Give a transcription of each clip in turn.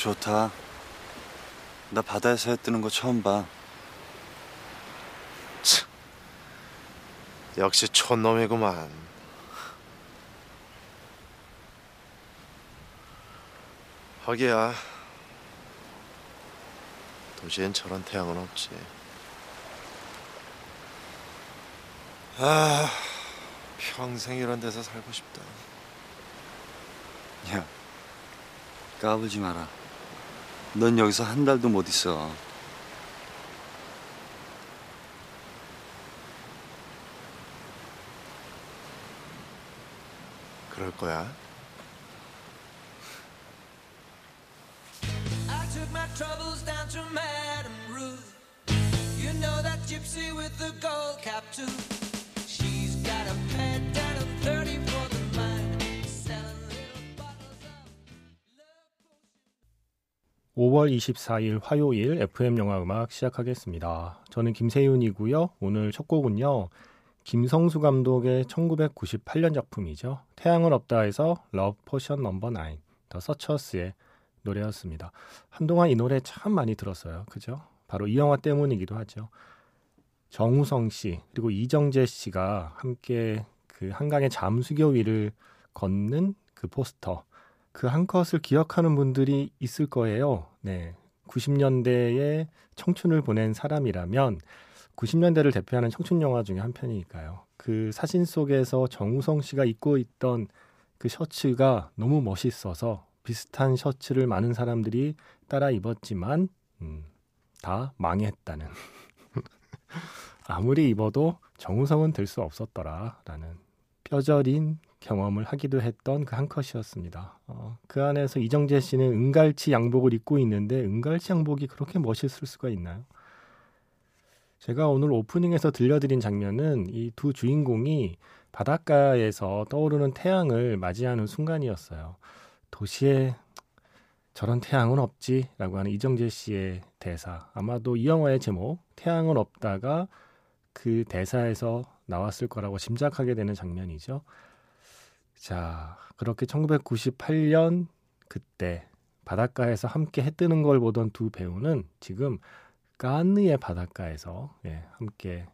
좋다. 나 바다에서 해 뜨는 거 처음 봐. 역시 촌놈이구만. 하기야. 도시엔 저런 태양은 없지. 아, 평생 이런 데서 살고 싶다. 야, 까불지 마라. 넌 여기서 한 달도 못 있어. 그럴 거야? 5월 24일 화요일 FM 영화 음악 시작하겠습니다. 저는 김세윤이고요. 오늘 첫 곡은요. 김성수 감독의 1998년 작품이죠. 태양은 없다에서 Love Potion Number 9, The Searchers의 노래였습니다. 한동안 이 노래 참 많이 들었어요. 그죠? 바로 이 영화 때문이기도 하죠. 정우성 씨 그리고 이정재 씨가 함께 그 한강의 잠수교 위를 걷는 그 포스터 그 한 컷을 기억하는 분들이 있을 거예요. 네. 90년대에 청춘을 보낸 사람이라면 90년대를 대표하는 청춘 영화 중에 한 편이니까요. 그 사진 속에서 정우성 씨가 입고 있던 그 셔츠가 너무 멋있어서 비슷한 셔츠를 많은 사람들이 따라 입었지만 음, 다 망했다는. 아무리 입어도 정우성은 될 수 없었더라라는 뼈저린 경험을 하기도 했던 그 한 컷이었습니다. 어, 그 안에서 이정재 씨는 은갈치 양복을 입고 있는데 은갈치 양복이 그렇게 멋있을 수가 있나요? 제가 오늘 오프닝에서 들려드린 장면은 이 두 주인공이 바닷가에서 떠오르는 태양을 맞이하는 순간이었어요. 도시에 저런 태양은 없지 라고 하는 이정재 씨의 대사. 아마도 이 영화의 제목 태양은 없다가 그 대사에서 나왔을 거라고 짐작하게 되는 장면이죠. 자, 그렇게 1998년 그때 바닷가에서 함께 해 뜨는 걸 보던 두 배우는 지금 까느의 바닷가에서 예, 함께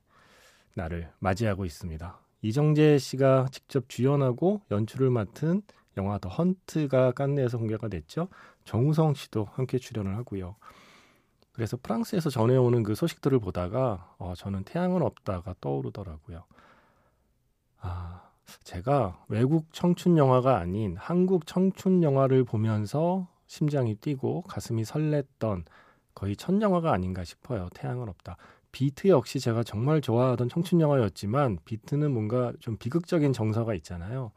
나를 맞이하고 있습니다. 이정재 씨가 직접 주연하고 연출을 맡은 영화 더 헌트가 깐느에서 공개가 됐죠. 정우성 씨도 함께 출연을 하고요. 그래서 프랑스에서 전해오는 그 소식들을 보다가 어, 저는 태양은 없다가 떠오르더라고요. 아, 제가 외국 청춘 영화가 아닌 한국 청춘 영화를 보면서 심장이 뛰고 가슴이 설렜던 거의 첫 영화가 아닌가 싶어요. 태양은 없다. 비트 역시 제가 정말 좋아하던 청춘 영화였지만 비트는 뭔가 좀 비극적인 정서가 있잖아요.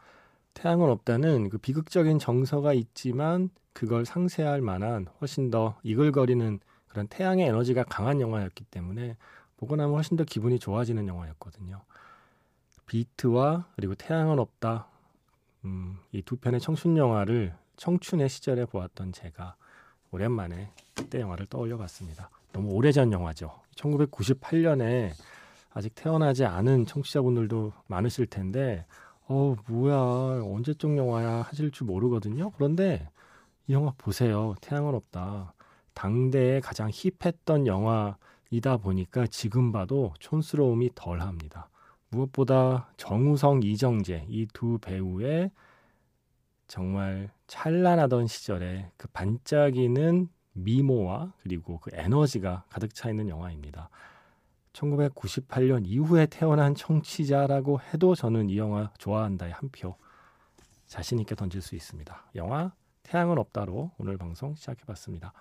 태양은 없다는 그 비극적인 정서가 있지만 그걸 상쇄할 만한 훨씬 더 이글거리는 그런 태양의 에너지가 강한 영화였기 때문에 보고 나면 훨씬 더 기분이 좋아지는 영화였거든요. 비트와 그리고 태양은 없다. 음, 이 두 편의 청춘 영화를 청춘의 시절에 보았던 제가 오랜만에 그때 영화를 떠올려 봤습니다. 너무 오래전 영화죠. 1998년에 아직 태어나지 않은 청취자분들도 많으실 텐데 어 뭐야 언제적 영화야 하실 줄 모르거든요. 그런데 이 영화 보세요. 태양은 없다. 당대에 가장 힙했던 영화이다 보니까 지금 봐도 촌스러움이 덜합니다. 무엇보다 정우성, 이정재 이 두 배우의 정말 찬란하던 시절에 그 반짝이는 미모와 그리고 그 에너지가 가득 차 있는 영화입니다. 1998년 이후에 태어난 청취자라고 해도 저는 이 영화 좋아한다의 한 표 자신 있게 던질 수 있습니다. 영화 태양은 없다로 오늘 방송 시작해봤습니다.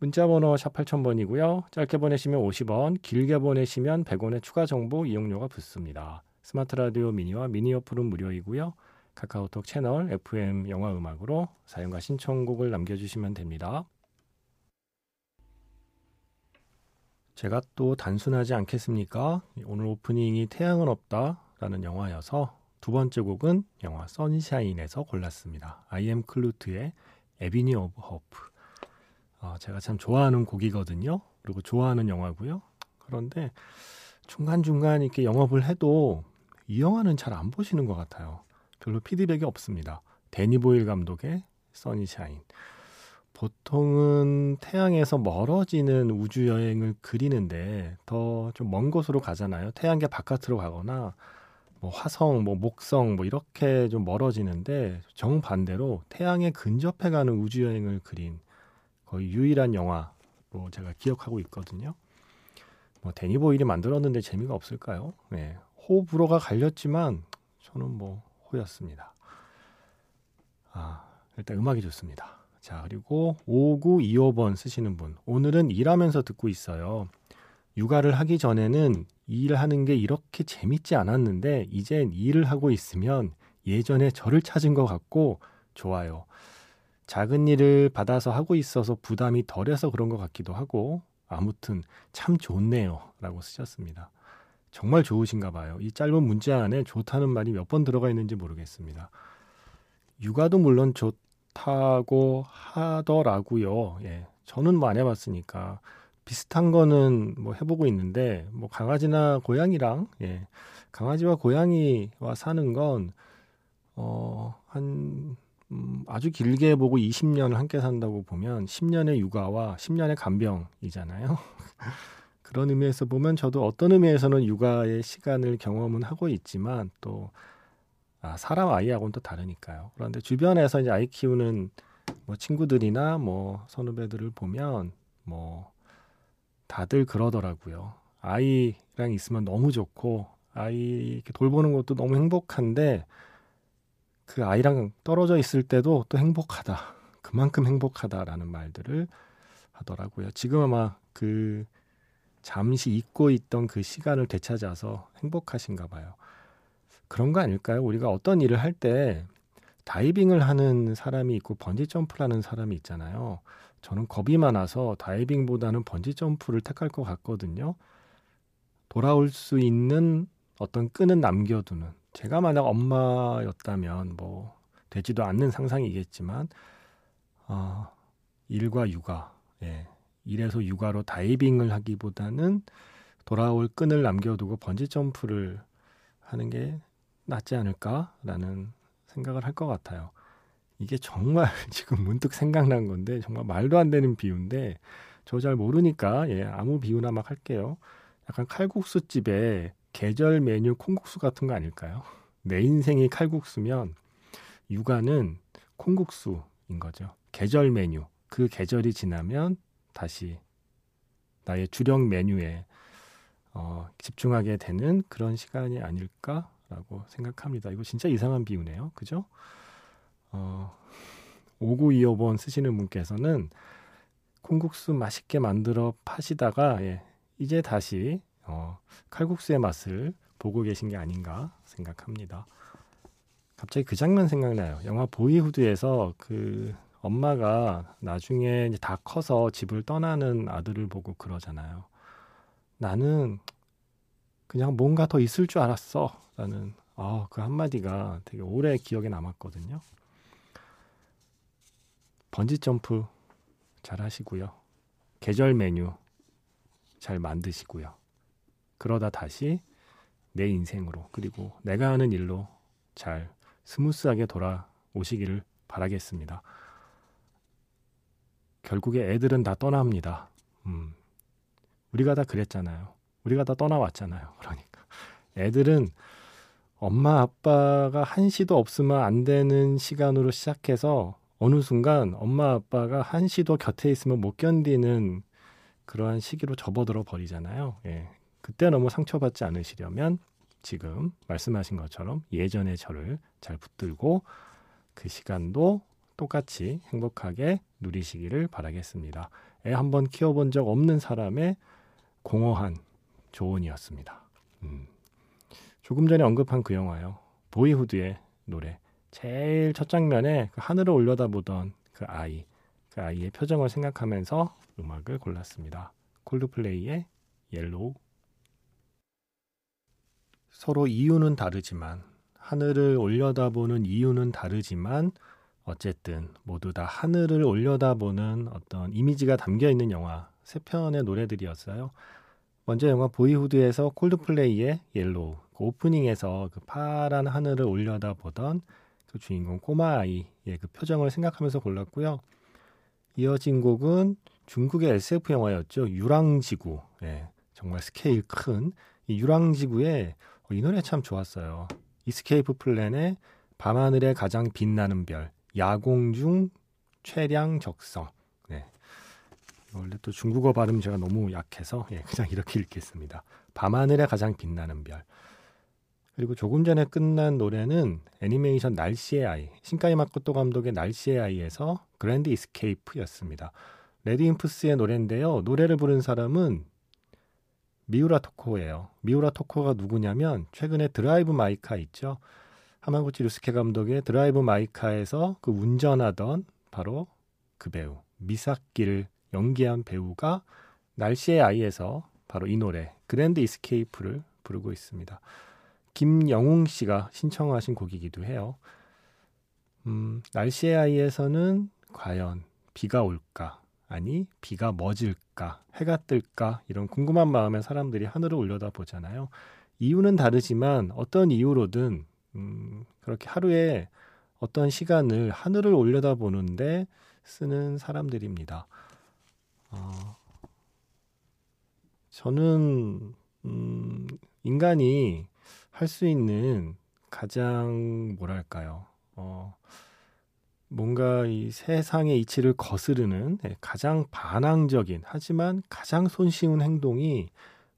문자번호 샵 8000번이고요. 짧게 보내시면 50원, 길게 보내시면 100원의 추가 정보 이용료가 붙습니다. 스마트 라디오 미니와 미니 어플은 무료이고요. 카카오톡 채널 FM 영화 음악으로 사용과 신청곡을 남겨주시면 됩니다. 제가 또 단순하지 않겠습니까? 오늘 오프닝이 태양은 없다라는 영화여서 두 번째 곡은 영화 선샤인에서 골랐습니다. 아이엠 클루트의 Avenue of Hope. 어, 제가 참 좋아하는 곡이거든요. 그리고 좋아하는 영화고요. 그런데 중간중간 이렇게 영업을 해도 이 영화는 잘 안 보시는 것 같아요. 별로 피드백이 없습니다. 대니 보일 감독의 Sunshine. 보통은 태양에서 멀어지는 우주 여행을 그리는데 더 좀 먼 곳으로 가잖아요. 태양계 바깥으로 가거나 뭐 화성, 뭐 목성 뭐 이렇게 좀 멀어지는데 정반대로 태양에 근접해 가는 우주 여행을 그린 거의 유일한 영화로 제가 기억하고 있거든요. 뭐 데니 보일이 만들었는데 재미가 없을까요? 네. 호불호가 갈렸지만 저는 뭐 호였습니다. 아, 일단 음악이 좋습니다. 자, 그리고 5925번 쓰시는 분. 오늘은 일하면서 듣고 있어요. 육아를 하기 전에는 일하는 게 이렇게 재밌지 않았는데 이젠 일을 하고 있으면 예전에 저를 찾은 것 같고 좋아요. 작은 일을 받아서 하고 있어서 부담이 덜해서 그런 것 같기도 하고 아무튼 참 좋네요. 라고 쓰셨습니다. 정말 좋으신가 봐요. 이 짧은 문자 안에 좋다는 말이 몇 번 들어가 있는지 모르겠습니다. 육아도 물론 좋다고 하더라고요. 예. 저는 뭐 안 해봤으니까 비슷한 거는 뭐 해보고 있는데 뭐 강아지나 고양이랑 예. 강아지와 고양이와 사는 건 어, 한 음, 아주 길게 보고 20년을 함께 산다고 보면 10년의 육아와 10년의 간병이잖아요. 그런 의미에서 보면 저도 어떤 의미에서는 육아의 시간을 경험은 하고 있지만 또 아, 사람 아이하고는 또 다르니까요. 그런데 주변에서 이제 아이 키우는 뭐 친구들이나 뭐 선후배들을 보면 뭐 다들 그러더라고요. 아이랑 있으면 너무 좋고 아이 이렇게 돌보는 것도 너무 행복한데 그 아이랑 떨어져 있을 때도 또 행복하다. 그만큼 행복하다라는 말들을 하더라고요. 지금 아마 그 잠시 잊고 있던 그 시간을 되찾아서 행복하신가 봐요. 그런 거 아닐까요? 우리가 어떤 일을 할 때 다이빙을 하는 사람이 있고 번지 점프를 하는 사람이 있잖아요. 저는 겁이 많아서 다이빙보다는 번지 점프를 택할 것 같거든요. 돌아올 수 있는 어떤 끈은 남겨두는. 제가 만약 엄마였다면 뭐 되지도 않는 상상이겠지만 어, 일과 육아, 예, 일에서 육아로 다이빙을 하기보다는 돌아올 끈을 남겨두고 번지 점프를 하는 게 낫지 않을까라는 생각을 할 것 같아요. 이게 정말 지금 문득 생각난 건데 정말 말도 안 되는 비유인데 저 잘 모르니까 예, 아무 비유나 막 할게요. 약간 칼국수 집에 계절 메뉴 콩국수 같은 거 아닐까요? 내 인생이 칼국수면 육아는 콩국수인 거죠. 계절 메뉴. 그 계절이 지나면 다시 나의 주력 메뉴에 어, 집중하게 되는 그런 시간이 아닐까라고 생각합니다. 이거 진짜 이상한 비유네요. 그죠? 어, 5925번 쓰시는 분께서는 콩국수 맛있게 만들어 파시다가 예, 이제 다시 어, 칼국수의 맛을 보고 계신 게 아닌가 생각합니다. 갑자기 그 장면 생각나요. 영화 보이후드에서 그 엄마가 나중에 다 커서 집을 떠나는 아들을 보고 그러잖아요. 나는 그냥 뭔가 더 있을 줄 알았어. 라는 아, 그 한마디가 되게 오래 기억에 남았거든요. 번지 점프 잘 하시고요. 계절 메뉴 잘 만드시고요. 그러다 다시 내 인생으로 그리고 내가 하는 일로 잘 스무스하게 돌아오시기를 바라겠습니다. 결국에 애들은 다 떠납니다. 음, 우리가 다 그랬잖아요. 우리가 다 떠나왔잖아요. 그러니까 애들은 엄마 아빠가 한시도 없으면 안 되는 시간으로 시작해서 어느 순간 엄마 아빠가 한시도 곁에 있으면 못 견디는 그러한 시기로 접어들어 버리잖아요. 예. 그때 너무 상처받지 않으시려면 지금 말씀하신 것처럼 예전의 저를 잘 붙들고 그 시간도 똑같이 행복하게 누리시기를 바라겠습니다. 애 한번 키워본 적 없는 사람의 공허한 조언이었습니다. 음. 조금 전에 언급한 그 영화요. 보이후드의 노래. 제일 첫 장면에 그 하늘을 올려다보던 그 아이, 그 아이의 표정을 생각하면서 음악을 골랐습니다. Coldplay의 Yellow. 서로 이유는 다르지만 하늘을 올려다보는 이유는 다르지만 어쨌든 모두 다 하늘을 올려다보는 어떤 이미지가 담겨 있는 영화 세 편의 노래들이었어요. 먼저 영화 Boyhood에서 Coldplay의 Yellow, 그 오프닝에서 그 파란 하늘을 올려다보던 그 주인공 꼬마 아이의 그 표정을 생각하면서 골랐고요. 이어진 곡은 중국의 SF 영화였죠. 유랑지구. 예, 정말 스케일 큰 이 유랑지구의 어, 이 노래 참 좋았어요. Escape Plan의 밤하늘의 가장 빛나는 별, 야공 중 최량 적성. 네. 원래 또 중국어 발음 제가 너무 약해서 예, 그냥 이렇게 읽겠습니다. 밤하늘의 가장 빛나는 별. 그리고 조금 전에 끝난 노래는 애니메이션 날씨의 아이, 신카이 마코토 감독의 날씨의 아이에서 Grand Escape였습니다. RADWIMPS의 노래인데요. 노래를 부른 사람은 미우라 토코예요. 미우라 토코가 누구냐면 최근에 Drive My Car 있죠. 하마구치 류스케 감독의 Drive My Car에서 그 운전하던 바로 그 배우 미사키를 연기한 배우가 날씨의 아이에서 바로 이 노래 Grand Escape를 부르고 있습니다. 김영웅 씨가 신청하신 곡이기도 해요. 음, 날씨의 아이에서는 과연 비가 올까? 아니, 비가 멎을까? 해가 뜰까? 이런 궁금한 마음에 사람들이 하늘을 올려다 보잖아요. 이유는 다르지만 어떤 이유로든 음, 그렇게 하루에 어떤 시간을 하늘을 올려다 보는데 쓰는 사람들입니다. 어, 저는 음, 인간이 할 수 있는 가장 뭐랄까요? 어, 뭔가 이 세상의 이치를 거스르는 네, 가장 반항적인 하지만 가장 손쉬운 행동이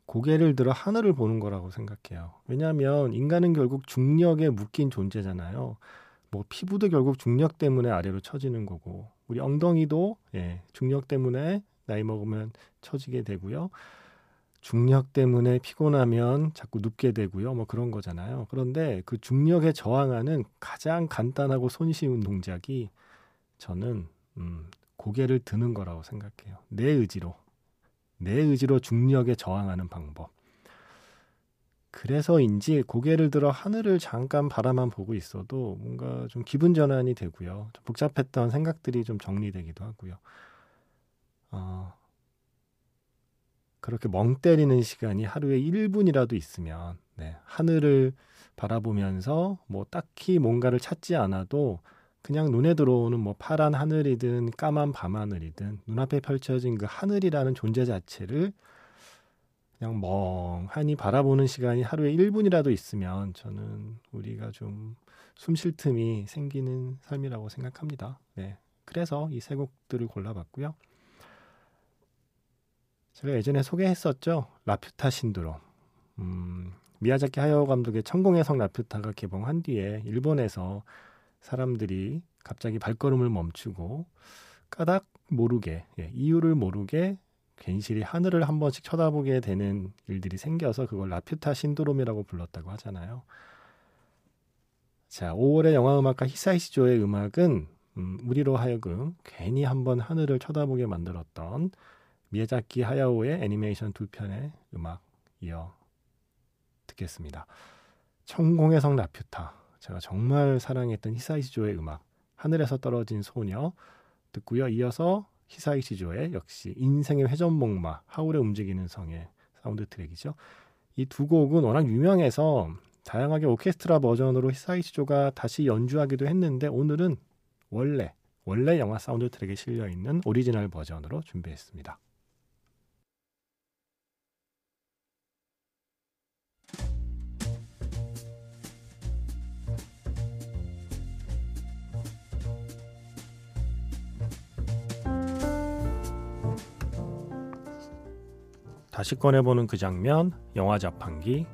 고개를 들어 하늘을 보는 거라고 생각해요. 왜냐하면 인간은 결국 중력에 묶인 존재잖아요. 뭐 피부도 결국 중력 때문에 아래로 처지는 거고 우리 엉덩이도 예, 중력 때문에 나이 먹으면 처지게 되고요. 중력 때문에 피곤하면 자꾸 눕게 되고요. 뭐 그런 거잖아요. 그런데 그 중력에 저항하는 가장 간단하고 손쉬운 동작이 저는 음, 고개를 드는 거라고 생각해요. 내 의지로. 내 의지로 중력에 저항하는 방법. 그래서인지 고개를 들어 하늘을 잠깐 바라만 보고 있어도 뭔가 좀 기분 전환이 되고요. 좀 복잡했던 생각들이 좀 정리되기도 하고요. 어, 그렇게 멍 때리는 시간이 하루에 1분이라도 있으면 네, 하늘을 바라보면서 뭐 딱히 뭔가를 찾지 않아도 그냥 눈에 들어오는 뭐 파란 하늘이든 까만 밤하늘이든 눈앞에 펼쳐진 그 하늘이라는 존재 자체를 그냥 멍하니 바라보는 시간이 하루에 1분이라도 있으면 저는 우리가 좀 숨 쉴 틈이 생기는 삶이라고 생각합니다. 네. 그래서 이 세 곡들을 골라봤고요. 제가 예전에 소개했었죠. 라퓨타 신드롬. 음, 미야자키 하야오 감독의 천공의 성 라퓨타가 개봉한 뒤에 일본에서 사람들이 갑자기 발걸음을 멈추고 까닥 모르게 예, 이유를 모르게 괜시리 하늘을 한 번씩 쳐다보게 되는 일들이 생겨서 그걸 라퓨타 신드롬이라고 불렀다고 하잖아요. 자, 5월의 영화음악가 히사이시조의 음악은 음, 우리로 하여금 괜히 한번 하늘을 쳐다보게 만들었던 미야자키 하야오의 애니메이션 두 편의 음악 이어 듣겠습니다. 천공의 성 라퓨타 제가 정말 사랑했던 히사이시조의 음악 하늘에서 떨어진 소녀 듣고요. 이어서 히사이시조의 역시 인생의 회전목마 하울의 움직이는 성의 사운드 트랙이죠. 이 두 곡은 워낙 유명해서 다양하게 오케스트라 버전으로 히사이시조가 다시 연주하기도 했는데 오늘은 원래 원래 영화 사운드 트랙에 실려 있는 오리지널 버전으로 준비했습니다. 다시 꺼내보는 그 장면, 영화 자판기.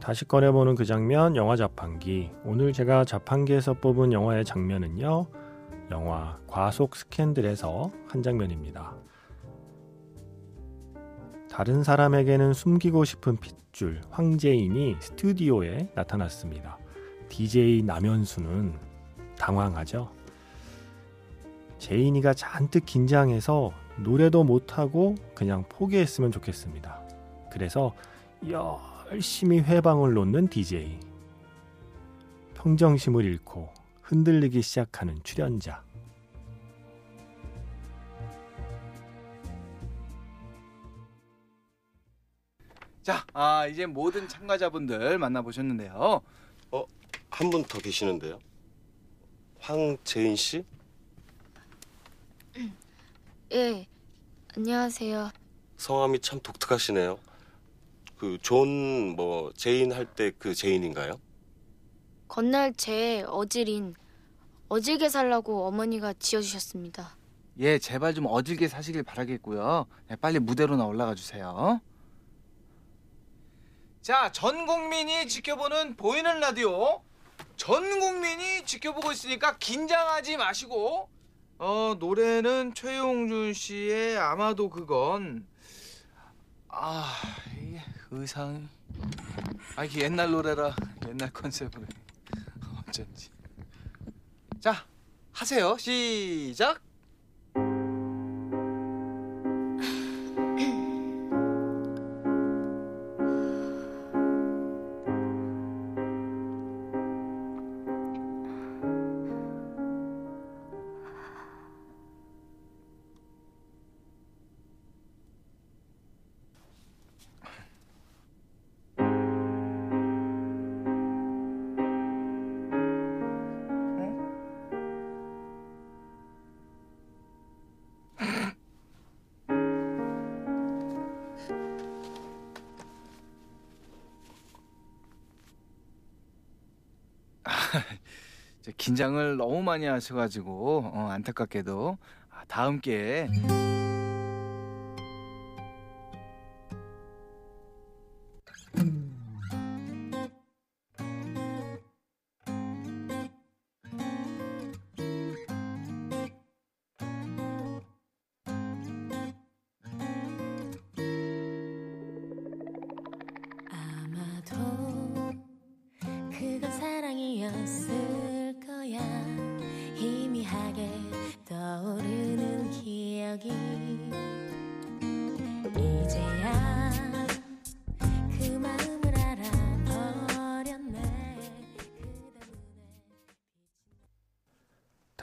다시 꺼내보는 그 장면, 영화 자판기. 오늘 제가 자판기에서 뽑은 영화의 장면은요, 영화 과속 스캔들에서 한 장면입니다. 다른 사람에게는 숨기고 싶은 핏줄 황재인이 스튜디오에 나타났습니다. DJ 남현수는 당황하죠. 제인이가 잔뜩 긴장해서 노래도 못하고 그냥 포기했으면 좋겠습니다. 그래서 열심히 회방을 놓는 DJ. 평정심을 잃고 흔들리기 시작하는 출연자. 자, 아, 이제 모든 참가자분들 만나보셨는데요. 한분 더 계시는데요. 황재인 씨? 예, 안녕하세요. 성함이 참 독특하시네요. 그 존 뭐 제인 할 때 그 제인인가요? 건널 제 어질인 어질게 살라고 어머니가 지어주셨습니다. 예, 제발 좀 어질게 사시길 바라겠고요. 네, 빨리 무대로 나 올라가 주세요. 자, 전 국민이 지켜보는 보이는 라디오. 전 국민이 지켜보고 있으니까 긴장하지 마시고 어, 노래는 최용준 씨의 아마도 그건 아, 의상이 아, 이게 옛날 노래라 옛날 컨셉으로 어쩐지. 자, 하세요. 시작. 긴장을 너무 많이 하셔가지고 어, 안타깝게도 아, 다음 기회에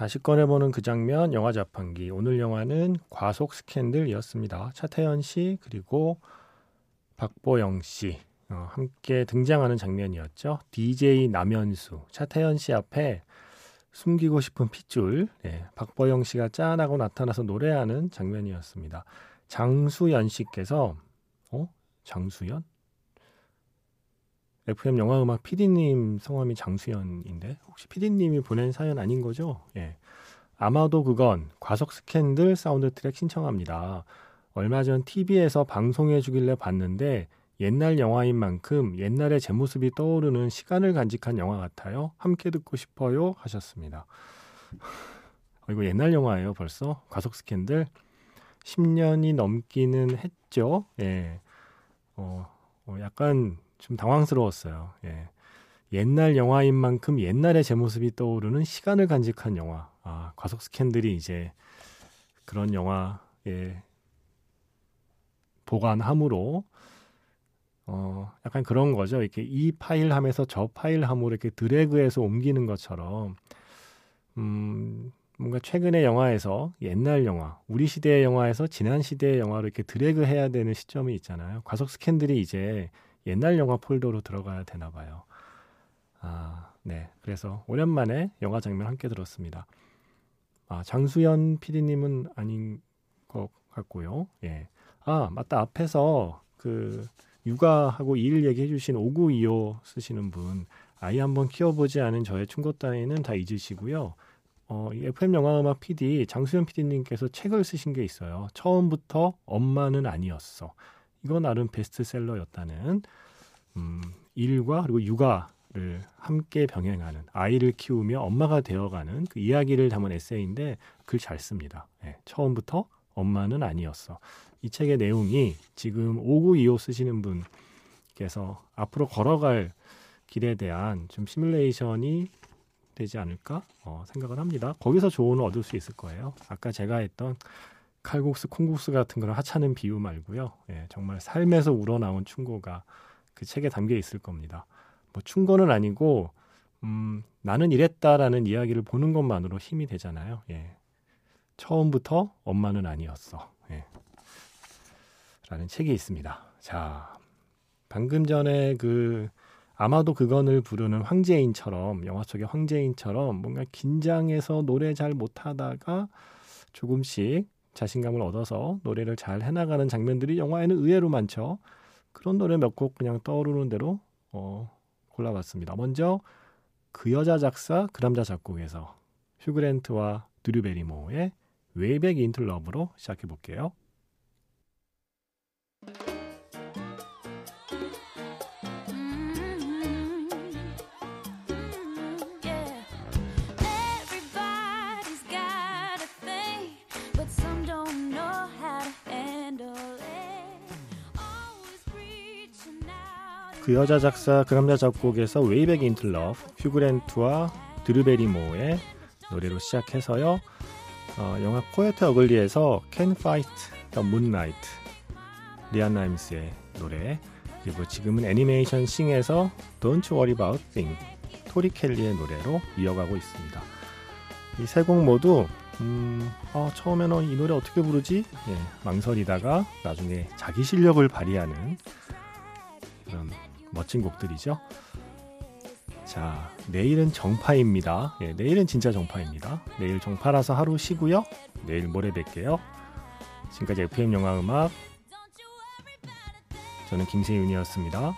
다시 꺼내보는 그 장면 영화 자판기 오늘 영화는 과속 스캔들이었습니다. 차태현 씨 그리고 박보영 씨 어, 함께 등장하는 장면이었죠. DJ 남현수 차태현 씨 앞에 숨기고 싶은 핏줄 예, 박보영 씨가 짠하고 나타나서 노래하는 장면이었습니다. 장수연 씨께서 어 장수연? FM 영화음악 PD님 성함이 장수연인데 혹시 PD님이 보낸 사연 아닌 거죠? 예. 아마도 그건 과속 스캔들 사운드 트랙 신청합니다. 얼마 전 TV에서 방송해 주길래 봤는데 옛날 영화인 만큼 옛날의 제 모습이 떠오르는 시간을 간직한 영화 같아요. 함께 듣고 싶어요 하셨습니다. 어, 이거 옛날 영화예요 벌써 과속 스캔들 10년이 넘기는 했죠. 예. 어, 어, 약간 좀 당황스러웠어요. 예. 옛날 영화인 만큼 옛날의 제 모습이 떠오르는 시간을 간직한 영화. 아, 과속 스캔들이 이제 그런 영화에 보관함으로 어, 약간 그런 거죠. 이렇게 이 파일 함에서 저 파일 함으로 이렇게 드래그해서 옮기는 것처럼 음, 뭔가 최근의 영화에서 옛날 영화, 우리 시대의 영화에서 지난 시대의 영화로 이렇게 드래그 해야 되는 시점이 있잖아요. 과속 스캔들이 이제 옛날 영화 폴더로 들어가야 되나 봐요. 아, 네. 그래서 오랜만에 영화 장면 함께 들었습니다. 아, 장수연 PD님은 아닌 것 같고요. 예. 아, 맞다. 앞에서 그 육아하고 일 얘기해 주신 5925 쓰시는 분 아이 한번 키워보지 않은 저의 충고 따위는 다 잊으시고요. 어, 이 FM 영화음악 PD 장수현 PD님께서 책을 쓰신 게 있어요. 처음부터 엄마는 아니었어. 이거 나름 베스트셀러였다는 음, 일과 그리고 육아를 함께 병행하는 아이를 키우며 엄마가 되어가는 그 이야기를 담은 에세이인데 글 잘 씁니다. 예, 처음부터 엄마는 아니었어. 이 책의 내용이 지금 5925 쓰시는 분께서 앞으로 걸어갈 길에 대한 좀 시뮬레이션이 되지 않을까 어, 생각을 합니다. 거기서 조언을 얻을 수 있을 거예요. 아까 제가 했던 칼국수, 콩국수 같은 그런 하찮은 비유 말고요. 예, 정말 삶에서 우러나온 충고가 그 책에 담겨 있을 겁니다. 뭐 충고는 아니고 음, 나는 이랬다라는 이야기를 보는 것만으로 힘이 되잖아요. 예. 처음부터 엄마는 아니었어. 예. 라는 책이 있습니다. 자, 방금 전에 그 아마도 그건을 부르는 황제인처럼 영화 속의 황제인처럼 뭔가 긴장해서 노래 잘 못하다가 조금씩 자신감을 얻어서 노래를 잘 해나가는 장면들이 영화에는 의외로 많죠. 그런 노래 몇 곡 그냥 떠오르는 대로 어, 골라봤습니다. 먼저 그 여자 작사 그 남자 작곡에서 휴 그랜트와 드류 베리모어의 Way Back Into Love로 시작해 볼게요. 그 여자 작사 그 남자 작곡에서 Way Back Into Love 휴그랜트와 드류 베리모어의 노래로 시작해서요. 어, 영화 코요테 어글리에서 Can Fight the Moonlight 리안 라임스의 노래 그리고 지금은 애니메이션 싱에서 Don't You Worry 'Bout a Thing 토리 켈리의 노래로 이어가고 있습니다. 이 세 곡 모두 음, 어, 처음에는 이 노래 어떻게 부르지? 예, 망설이다가 나중에 자기 실력을 발휘하는 그런 멋진 곡들이죠. 자, 내일은 정파입니다. 예, 내일은 진짜 정파입니다. 내일 정파라서 하루 쉬고요. 내일 모레 뵐게요. 지금까지 FM 영화 음악 저는 김세윤이었습니다.